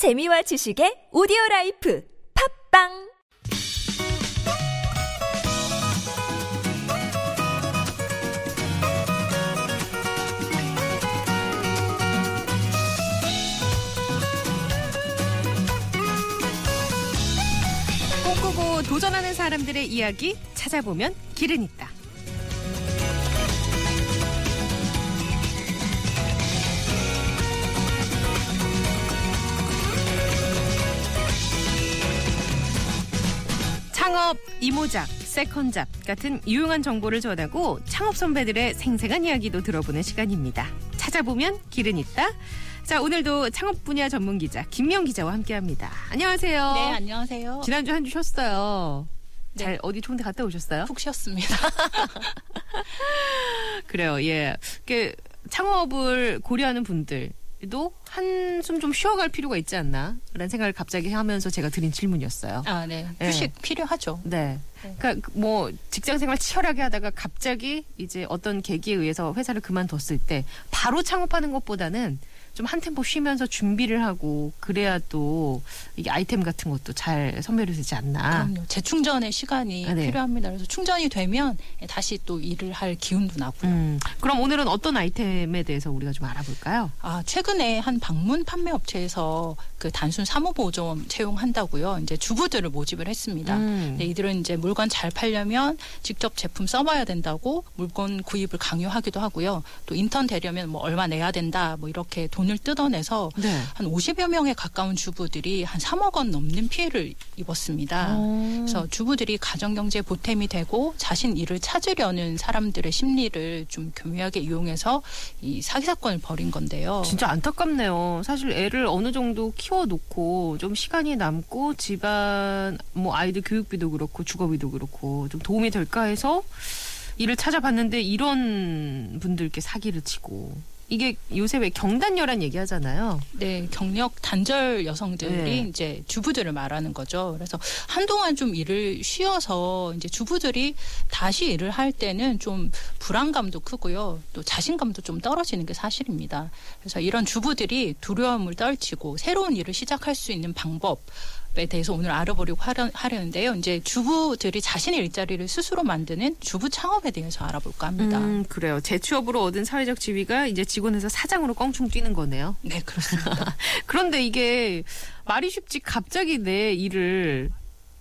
재미와 지식의 오디오 라이프 팝빵 꿈꾸고 도전하는 사람들의 이야기 찾아보면 길은 있다. 창업, 이모작, 세컨잡 같은 유용한 정보를 전하고 창업 선배들의 생생한 이야기도 들어보는 시간입니다. 찾아보면 길은 있다. 자, 오늘도 창업 분야 전문 기자 김명 기자와 함께 합니다. 안녕하세요. 네, 안녕하세요. 지난주 한 주 쉬었어요. 네. 잘 어디 좋은 데 갔다 오셨어요? 푹 쉬었습니다. 그래요. 예. 그 창업을 고려하는 분들 도 한숨 좀 쉬어갈 필요가 있지 않나? 라는 생각을 갑자기 하면서 제가 드린 질문이었어요. 아, 네. 네. 휴식 필요하죠. 네. 네. 그러니까 뭐 직장 생활 치열하게 하다가 갑자기 이제 어떤 계기에 의해서 회사를 그만뒀을 때 바로 창업하는 것보다는 좀 한 템포 쉬면서 준비를 하고 그래야 또 이게 아이템 같은 것도 잘 선별이 되지 않나. 그럼요. 재충전의 시간이 아, 네. 필요합니다. 그래서 충전이 되면 다시 또 일을 할 기운도 나고요. 음, 그럼 오늘은 어떤 아이템에 대해서 우리가 좀 알아볼까요? 아, 최근에 한 방문 판매 업체에서 그 단순 사무보조원 채용한다고요. 이제 주부들을 모집을 했습니다. 음. 네, 이들은 이제 물건 잘 팔려면 직접 제품 써봐야 된다고 물건 구입을 강요하기도 하고요. 또 인턴 되려면 뭐 얼마 내야 된다 뭐 이렇게 돈을 뜯어내서 네. 한 50여 명에 가까운 주부들이 한 3억 원 넘는 피해를 입었습니다. 어. 그래서 주부들이 가정경제 보탬이 되고 자신 일을 찾으려는 사람들의 심리를 좀 교묘하게 이용해서 이 사기 사건을 벌인 건데요. 진짜 안타깝네요. 사실 애를 어느 정도 키워놓고 좀 시간이 남고 집안 뭐 아이들 교육비도 그렇고 주거비도 그렇고 좀 도움이 될까 해서 일을 찾아봤는데 이런 분들께 사기를 치고 이게 요새 왜 경단녀란 얘기하잖아요. 네, 경력 단절 여성들이 네. 이제 주부들을 말하는 거죠. 그래서 한동안 좀 일을 쉬어서 이제 주부들이 다시 일을 할 때는 좀 불안감도 크고요. 또 자신감도 좀 떨어지는 게 사실입니다. 그래서 이런 주부들이 두려움을 떨치고 새로운 일을 시작할 수 있는 방법 에 대해서 오늘 알아보려고 하려, 하려 는데요. 이제 주부들이 자신의 일자리를 스스로 만드는 주부 창업에 대해서 알아볼까 합니다. 음, 그래요. 재취업으로 얻은 사회적 지위가 이제 직원에서 사장으로 껑충 뛰는 거네요. 네, 그렇습니다. 그런데 이게 말이 쉽지 갑자기 내 일을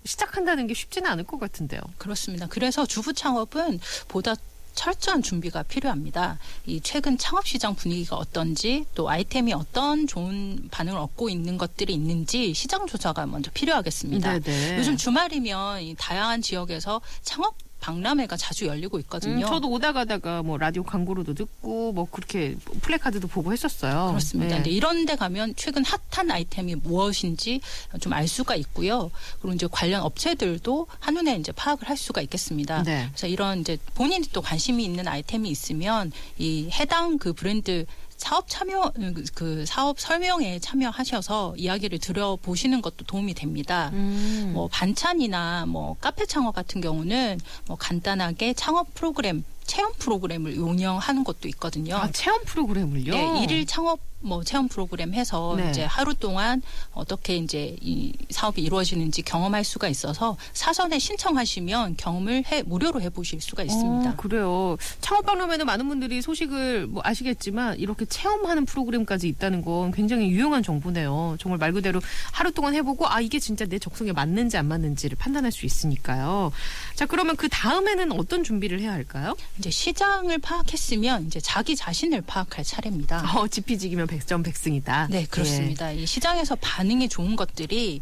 시작한다는 게 쉽지는 않을 것 같은데요. 그렇습니다. 그래서 주부 창업은 보다 철저한 준비가 필요합니다. 이 최근 창업 시장 분위기가 어떤지 또 아이템이 어떤 좋은 반응을 얻고 있는 것들이 있는지 시장 조사가 먼저 필요하겠습니다. 네네. 요즘 주말이면 이 다양한 지역에서 창업 박람회가 자주 열리고 있거든요. 음, 저도 오다 가다가 뭐 라디오 광고로도 듣고 뭐 그렇게 플래카드도 보고 했었어요. 그렇습니다. 네. 근데 이런 데 가면 최근 핫한 아이템이 무엇인지 좀 알 수가 있고요. 그리고 이제 관련 업체들도 한눈에 이제 파악을 할 수가 있겠습니다. 네. 그래서 이런 이제 본인이 또 관심이 있는 아이템이 있으면 이 해당 그 브랜드 사업 참여 그 사업 설명에 참여하셔서 이야기를 들어보시는 것도 도움이 됩니다. 음. 뭐 반찬이나 뭐 카페 창업 같은 경우는 뭐 간단하게 창업 프로그램 체험 프로그램을 운영하는 것도 있거든요. 아, 체험 프로그램을요? 네, 일일 창업 뭐 체험 프로그램 해서 네. 이제 하루 동안 어떻게 이제 이 사업이 이루어지는지 경험할 수가 있어서 사전에 신청하시면 경험을 해 무료로 해보실 수가 있습니다. 어, 그래요. 창업박람회는 많은 분들이 소식을 뭐 아시겠지만 이렇게 체험하는 프로그램까지 있다는 건 굉장히 유용한 정보네요. 정말 말 그대로 하루 동안 해보고 아 이게 진짜 내 적성에 맞는지 안 맞는지를 판단할 수 있으니까요. 자 그러면 그 다음에는 어떤 준비를 해야 할까요? 이제 시장을 파악했으면 이제 자기 자신을 파악할 차례입니다. 어, 지피지기면 백전백승이다. 네, 그렇습니다. 이 시장에서 반응이 좋은 것들이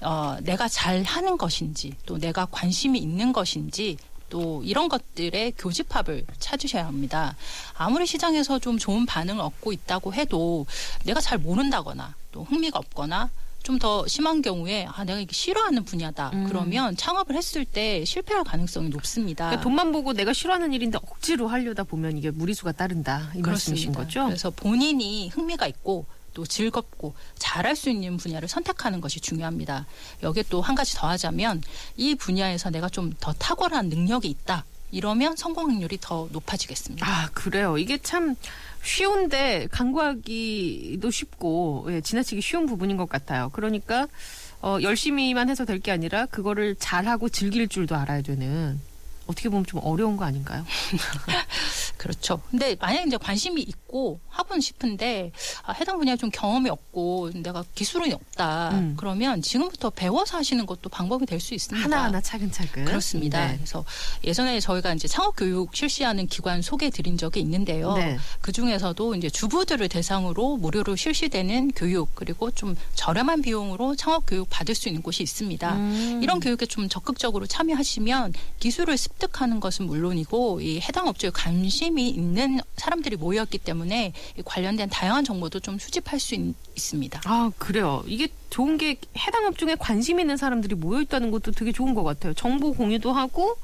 어, 내가 잘 하는 것인지 또 내가 관심이 있는 것인지 또 이런 것들의 교집합을 찾으셔야 합니다. 아무리 시장에서 좀 좋은 반응을 얻고 있다고 해도 내가 잘 모른다거나 또 흥미가 없거나 좀 더 심한 경우에 아 내가 이게 싫어하는 분야다 음. 그러면 창업을 했을 때 실패할 가능성이 높습니다. 그러니까 돈만 보고 내가 싫어하는 일인데 억지로 하려다 보면 이게 무리수가 따른다 이 말씀이신 거죠? 그래서 본인이 흥미가 있고 또 즐겁고 잘할 수 있는 분야를 선택하는 것이 중요합니다. 여기에 또 한 가지 더 하자면 이 분야에서 내가 좀 더 탁월한 능력이 있다. 이러면 성공 확률이 더 높아지겠습니다. 아, 그래요. 이게 참 쉬운데 간과하기도 쉽고 예, 지나치기 쉬운 부분인 것 같아요. 그러니까 어, 열심히만 해서 될 게 아니라 그거를 잘하고 즐길 줄도 알아야 되는 어떻게 보면 좀 어려운 거 아닌가요? 그렇죠. 근데 만약 이제 관심이 있고 하고는 싶은데 아, 해당 분야에 좀 경험이 없고 내가 기술이 없다. 음. 그러면 지금부터 배워서 하시는 것도 방법이 될 수 있습니다. 하나하나 차근차근. 그렇습니다. 네. 그래서 예전에 저희가 이제 창업 교육 실시하는 기관 소개 드린 적이 있는데요. 네. 그 중에서도 이제 주부들을 대상으로 무료로 실시되는 교육 그리고 좀 저렴한 비용으로 창업 교육 받을 수 있는 곳이 있습니다. 음. 이런 교육에 좀 적극적으로 참여하시면 기술을 습득하는 것은 물론이고 이 해당 업종에 관심 이 있는 사람들이 모였기 때문에 이 관련된 다양한 정보도 좀 수집할 수 있, 있습니다. 아, 그래요. 이게 좋은 게 해당 업종에 관심 있는 사람들이 모여 있다는 것도 되게 좋은 것 같아요. 정보 공유도 하고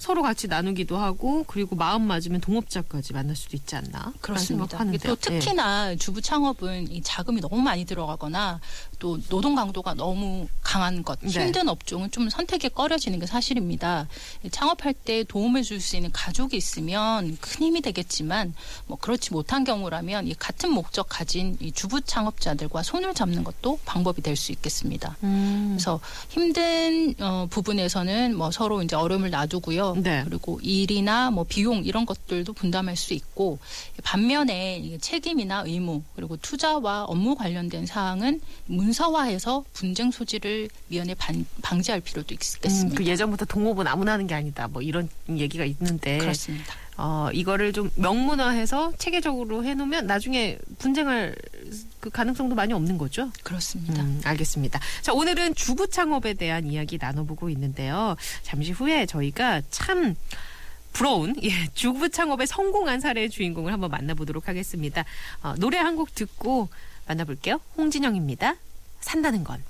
서로 같이 나누기도 하고 그리고 마음 맞으면 동업자까지 만날 수도 있지 않나? 그렇습니다. 또 특히나 주부 창업은 이 자금이 너무 많이 들어가거나 또 노동 강도가 너무 강한 것, 네. 힘든 업종은 좀 선택에 꺼려지는 게 사실입니다. 이 창업할 때 도움을 줄 수 있는 가족이 있으면 큰 힘이 되겠지만 뭐 그렇지 못한 경우라면 이 같은 목적 가진 이 주부 창업자들과 손을 잡는 것도 방법이 될 수 있겠습니다. 음. 그래서 힘든 어, 부분에서는 뭐 서로 이제 어려움을 놔두고요. 네. 그리고 일이나 뭐 비용 이런 것들도 분담할 수 있고 반면에 책임이나 의무 그리고 투자와 업무 관련된 사항은 문서화해서 분쟁 소지를 미연에 반, 방지할 필요도 음, 있겠습니다. 그 예전부터 동업은 아무나 하는 게 아니다. 뭐 이런 얘기가 있는데 그렇습니다. 어, 이거를 좀 명문화해서 체계적으로 해놓으면 나중에 분쟁할 그 가능성도 많이 없는 거죠. 그렇습니다. 음, 알겠습니다. 자, 오늘은 주부 창업에 대한 이야기 나눠보고 있는데요. 잠시 후에 저희가 참 부러운 예, 주부 창업에 성공한 사례의 주인공을 한번 만나보도록 하겠습니다. 어, 노래 한 곡 듣고 만나볼게요. 홍진영입니다. 산다는 건.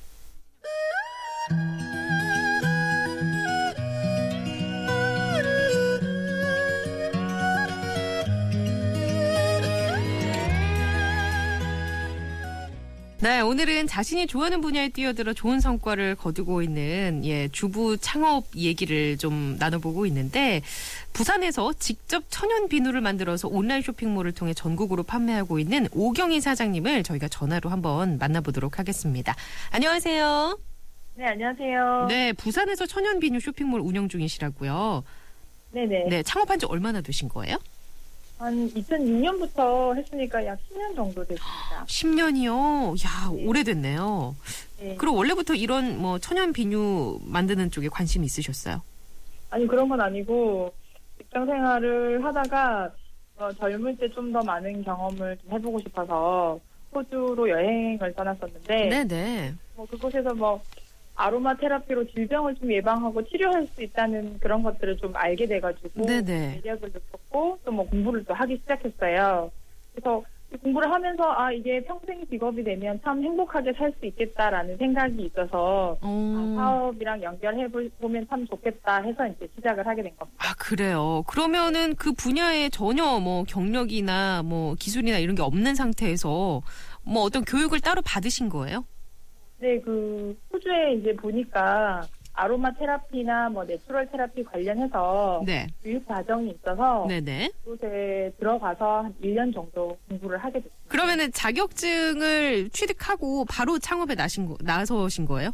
네, 오늘은 자신이 좋아하는 분야에 뛰어들어 좋은 성과를 거두고 있는 예, 주부 창업 얘기를 좀 나눠보고 있는데 부산에서 직접 천연 비누를 만들어서 온라인 쇼핑몰을 통해 전국으로 판매하고 있는 오경희 사장님을 저희가 전화로 한번 만나보도록 하겠습니다. 안녕하세요. 네, 안녕하세요. 네, 부산에서 천연 비누 쇼핑몰 운영 중이시라고요. 네네. 네, 창업한 지 얼마나 되신 거예요? 한 2006년부터 했으니까 약 10년 정도 됐습니다. 10년이요. 야, 오래됐네요. 네. 그럼 원래부터 이런 뭐 천연 비누 만드는 쪽에 관심이 있으셨어요? 아니, 그런 건 아니고, 직장 생활을 하다가, 어, 젊을 때 좀 더 많은 경험을 좀 해보고 싶어서, 호주로 여행을 떠났었는데, 네, 네. 뭐 그곳에서 뭐, 아로마 테라피로 질병을 좀 예방하고 치료할 수 있다는 그런 것들을 좀 알게 돼가지고, 네네. 매력을 느꼈고, 또 뭐 공부를 또 하기 시작했어요. 그래서 이 공부를 하면서, 아, 이게 평생 직업이 되면 참 행복하게 살 수 있겠다라는 생각이 있어서, 아, 어, 사업이랑 연결해 보면 참 좋겠다 해서 이제 시작을 하게 된 겁니다. 아, 그래요. 그러면은 그 분야에 전혀 뭐 경력이나 뭐 기술이나 이런 게 없는 상태에서 뭐 어떤 교육을 따로 받으신 거예요? 네, 그 호주에 이제 보니까 아로마 테라피나 뭐 natural therapy 관련해서 네. 교육 과정이 있어서 네네. 그곳에 들어가서 한 1년 정도 공부를 하게 됐습니다. 그러면은 자격증을 취득하고 바로 창업에 나신 거, 나서신 거예요?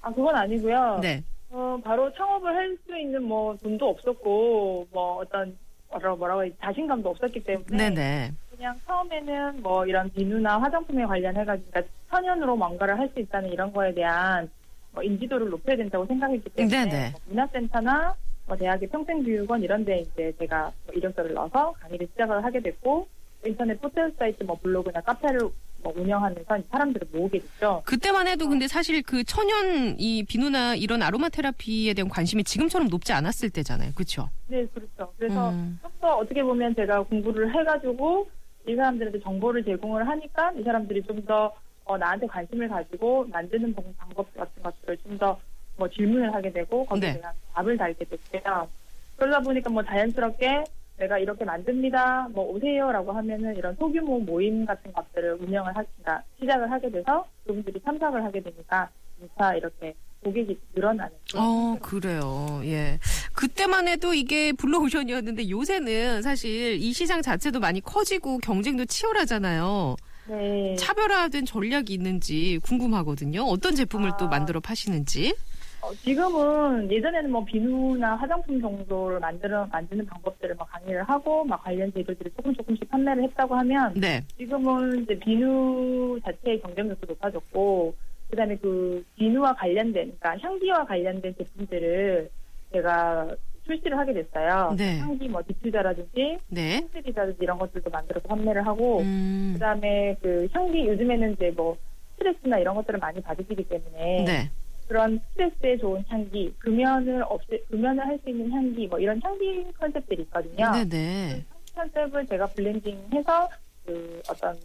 아, 그건 아니고요. 네. 어, 바로 창업을 할 수 있는 뭐 돈도 없었고 뭐 어떤 뭐라 뭐라고 해야 자신감도 없었기 때문에 네네. 그냥 처음에는 뭐 이런 비누나 화장품에 관련해가지고 그러니까 천연으로 뭔가를 할 수 있다는 이런 거에 대한 뭐 인지도를 높여야 된다고 생각했기 때문에 네네. 뭐 문화센터나 뭐 대학의 평생교육원 이런 데 이제 제가 뭐 이력서를 넣어서 강의를 시작을 하게 됐고 인터넷 포털 사이트 뭐 블로그나 카페를 뭐 운영하면서 사람들을 모으게 됐죠. 그때만 해도 근데 사실 그 천연 이 비누나 이런 아로마 테라피에 대한 관심이 지금처럼 높지 않았을 때잖아요. 그렇죠? 네, 그렇죠. 그래서 음. 좀더 어떻게 보면 제가 공부를 해가지고 이 사람들한테 정보를 제공을 하니까 이 사람들이 좀더 어, 나한테 관심을 가지고 만드는 방- 방법 같은 것들을 좀 더 뭐 질문을 하게 되고 거기에 네. 대한 답을 달게 됐고요. 그러다 보니까 뭐 자연스럽게 내가 이렇게 만듭니다. 뭐 오세요라고 하면은 이런 소규모 모임 같은 것들을 운영을 하기가 시작을 하게 돼서 그분들이 참석을 하게 되니까 진짜 이렇게 고객이 늘어나는. 어, 그래요. 예. 그때만 해도 이게 블루오션이었는데 요새는 사실 이 시장 자체도 많이 커지고 경쟁도 치열하잖아요. 네. 차별화된 전략이 있는지 궁금하거든요. 어떤 제품을 또 아. 만들어 파시는지. 어, 지금은 예전에는 뭐 비누나 화장품 정도를 만들어 만드는 방법들을 막 강의를 하고 막 관련 재료들을 조금 조금씩 판매를 했다고 하면 네. 지금은 이제 비누 자체의 경쟁력도 높아졌고 그다음에 그 비누와 관련된 그러니까 향기와 관련된 제품들을 제가 출시를 하게 됐어요. 네. 향기 뭐 디퓨저라든지 네. 캔들이라든지 이런 것들도 만들어서 판매를 하고 음. 그다음에 그 향기 요즘에는 이제 뭐 스트레스나 이런 것들을 많이 받으시기 때문에 네. 그런 스트레스에 좋은 향기, 금연을 없애 금연을 할 수 있는 향기 뭐 이런 향기 컨셉들이 있거든요. 네네. 컨셉을 제가 블렌딩해서 그 어떤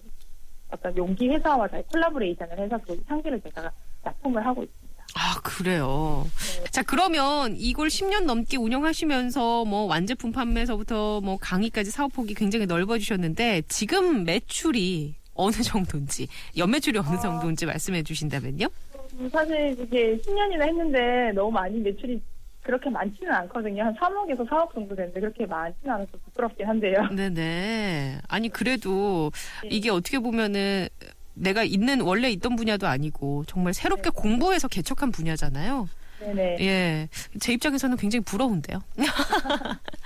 어떤 용기 회사와 잘 콜라보레이션을 해서 그 향기를 제가 납품을 하고 있습니다. 아, 그래요. 네. 자, 그러면 이걸 10년 넘게 운영하시면서 뭐 완제품 판매에서부터 뭐 강의까지 사업폭이 굉장히 넓어지셨는데 지금 매출이 어느 정도인지, 연매출이 어느 아. 정도인지 말씀해 주신다면요? 음, 사실 이게 10년이나 했는데 너무 많이 매출이 그렇게 많지는 않거든요. 한 3억에서 4억 정도 되는데 그렇게 많지는 않아서 부끄럽긴 한데요. 네네. 아니, 그래도 네. 이게 어떻게 보면은 내가 있는, 원래 있던 분야도 아니고 정말 새롭게 네. 공부해서 개척한 분야잖아요. 네네. 예. 제 입장에서는 굉장히 부러운데요.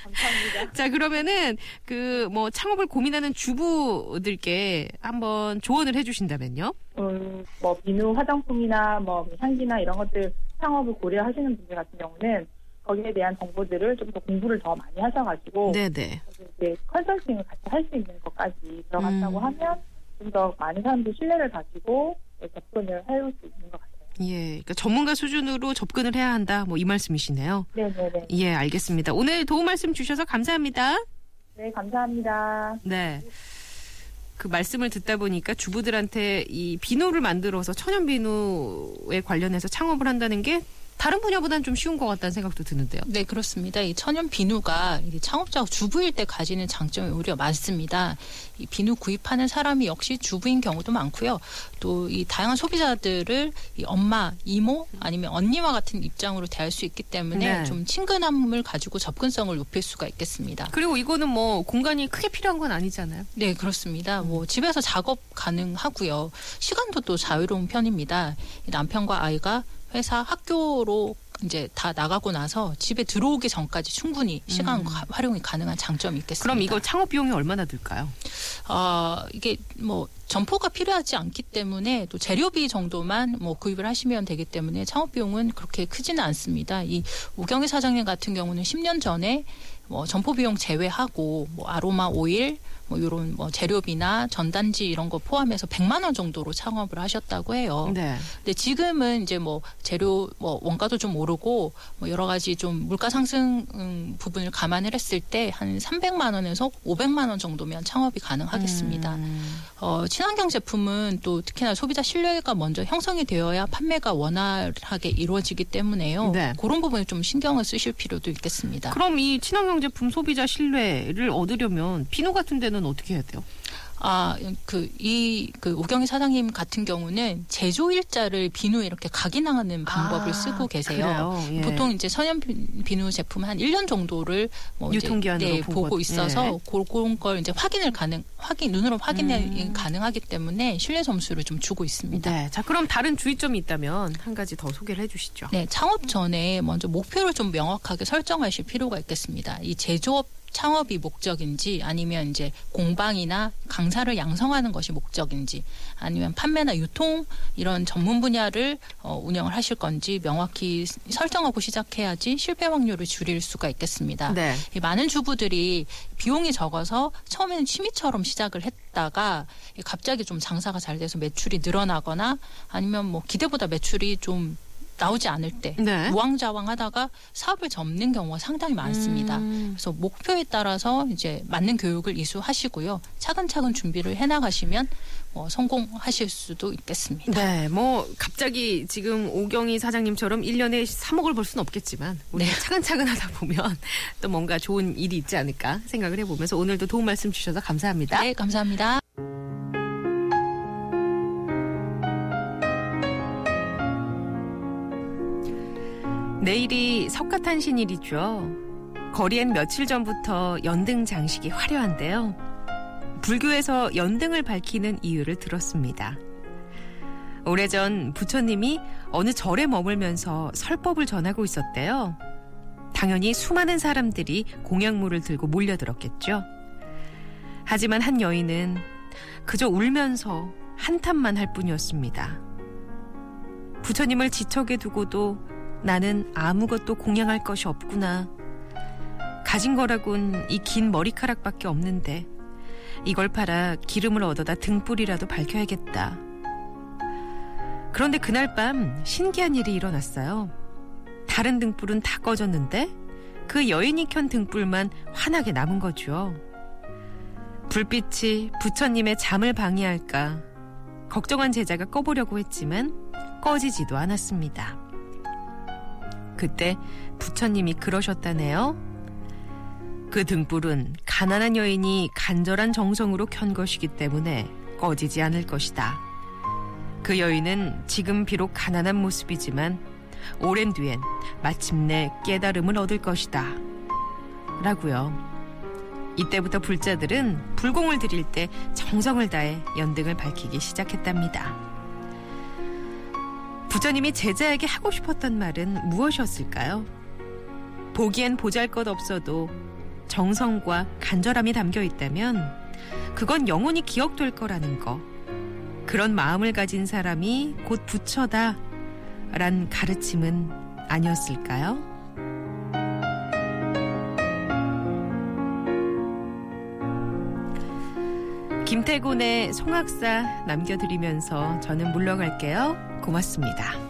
감사합니다. 자, 그러면은 그 뭐 창업을 고민하는 주부들께 한번 조언을 해 주신다면요. 음, 뭐 비누 화장품이나 뭐 향기나 이런 것들 창업을 고려하시는 분들 같은 경우는 거기에 대한 정보들을 좀 더 공부를 더 많이 하셔가지고 네네. 이제 컨설팅을 같이 할 수 있는 것까지 들어간다고 음. 하면 좀 더 많은 사람들 신뢰를 가지고 접근을 해올 수 있는 것 같아요. 예. 그러니까 전문가 수준으로 접근을 해야 한다. 뭐 이 말씀이시네요. 네 네 네. 예, 알겠습니다. 오늘 도움 말씀 주셔서 감사합니다. 네, 감사합니다. 네. 그 말씀을 듣다 보니까 주부들한테 이 비누를 만들어서 천연 비누에 관련해서 창업을 한다는 게 다른 분야보다는 좀 쉬운 것 같다는 생각도 드는데요. 네, 그렇습니다. 이 천연 비누가 이 창업자가 주부일 때 가지는 장점이 오히려 많습니다. 이 비누 구입하는 사람이 역시 주부인 경우도 많고요. 또 이 다양한 소비자들을 이 엄마, 이모 아니면 언니와 같은 입장으로 대할 수 있기 때문에 네. 좀 친근함을 가지고 접근성을 높일 수가 있겠습니다. 그리고 이거는 뭐 공간이 크게 필요한 건 아니잖아요. 네, 그렇습니다. 뭐 집에서 작업 가능하고요. 시간도 또 자유로운 편입니다. 이 남편과 아이가 회사, 학교로 이제 다 나가고 나서 집에 들어오기 전까지 충분히 시간 가- 활용이 가능한 장점이 있겠습니다. 그럼 이거 창업 비용이 얼마나 들까요? 아, 이게 뭐 점포가 필요하지 않기 때문에 또 재료비 정도만 뭐 구입을 하시면 되기 때문에 창업 비용은 그렇게 크지는 않습니다. 이 오경희 사장님 같은 경우는 10년 전에 뭐 점포 비용 제외하고 뭐 아로마 오일 뭐 이런 뭐 재료비나 전단지 이런 거 포함해서 100만 원 정도로 창업을 하셨다고 해요. 네. 근데 지금은 이제 뭐 재료 뭐 원가도 좀 오르고 뭐 여러 가지 좀 물가 상승 음, 부분을 감안을 했을 때 한 300만 원에서 500만 원 정도면 창업이 가능하겠습니다. 음. 어, 친환경 제품은 또 특히나 소비자 신뢰가 먼저 형성이 되어야 판매가 원활하게 이루어지기 때문에요. 네. 그런 부분에 좀 신경을 쓰실 필요도 있겠습니다. 그럼 이 친환경 제품 소비자 신뢰를 얻으려면 비누 같은 데는 어떻게 해야 돼요? 아, 그, 이, 그, 오경희 사장님 같은 경우는 제조 일자를 비누에 이렇게 각인하는 방법을 아, 쓰고 계세요. 예. 보통 이제 천연 비- 비누 제품 한 1년 정도를 뭐 유통기한으로 네, 본 보고 것. 있어서 예. 그런 걸 이제 확인을 가능, 확인, 눈으로 확인이 음. 가능하기 때문에 신뢰 점수를 좀 주고 있습니다. 네. 자, 그럼 다른 주의점이 있다면 한 가지 더 소개를 해 주시죠. 네, 창업 전에 먼저 목표를 좀 명확하게 설정하실 필요가 있겠습니다. 이 제조업 창업이 목적인지 아니면 이제 공방이나 강사를 양성하는 것이 목적인지 아니면 판매나 유통 이런 전문 분야를 어, 운영을 하실 건지 명확히 설정하고 시작해야지 실패 확률을 줄일 수가 있겠습니다. 네. 이 많은 주부들이 비용이 적어서 처음에는 취미처럼 시작을 했다가 갑자기 좀 장사가 잘 돼서 매출이 늘어나거나 아니면 뭐 기대보다 매출이 좀 나오지 않을 때 네. 우왕좌왕하다가 사업을 접는 경우가 상당히 많습니다. 음. 그래서 목표에 따라서 이제 맞는 교육을 이수하시고요. 차근차근 준비를 해나가시면 뭐 성공하실 수도 있겠습니다. 네, 뭐 갑자기 지금 오경희 사장님처럼 1년에 3억을 벌 수는 없겠지만 우리 네. 차근차근 하다 보면 또 뭔가 좋은 일이 있지 않을까 생각을 해보면서 오늘도 도움 말씀 주셔서 감사합니다. 네, 감사합니다. 내일이 석가탄신일이죠. 거리엔 며칠 전부터 연등 장식이 화려한데요. 불교에서 연등을 밝히는 이유를 들었습니다. 오래전 부처님이 어느 절에 머물면서 설법을 전하고 있었대요. 당연히 수많은 사람들이 공양물을 들고 몰려들었겠죠. 하지만 한 여인은 그저 울면서 한탄만 할 뿐이었습니다. 부처님을 지척에 두고도 나는 아무것도 공양할 것이 없구나. 가진 거라곤 이 긴 머리카락밖에 없는데 이걸 팔아 기름을 얻어다 등불이라도 밝혀야겠다. 그런데 그날 밤 신기한 일이 일어났어요. 다른 등불은 다 꺼졌는데 그 여인이 켠 등불만 환하게 남은 거죠. 불빛이 부처님의 잠을 방해할까 걱정한 제자가 꺼보려고 했지만 꺼지지도 않았습니다. 그때 부처님이 그러셨다네요. 그 등불은 가난한 여인이 간절한 정성으로 켠 것이기 때문에 꺼지지 않을 것이다. 그 여인은 지금 비록 가난한 모습이지만 오랜 뒤엔 마침내 깨달음을 얻을 것이다. 라고요. 이때부터 불자들은 불공을 드릴 때 정성을 다해 연등을 밝히기 시작했답니다. 부처님이 제자에게 하고 싶었던 말은 무엇이었을까요? 보기엔 보잘 것 없어도 정성과 간절함이 담겨 있다면 그건 영원히 기억될 거라는 거. 그런 마음을 가진 사람이 곧 부처다. 란 가르침은 아니었을까요? 김태곤의 송악사 남겨드리면서 저는 물러갈게요. 고맙습니다.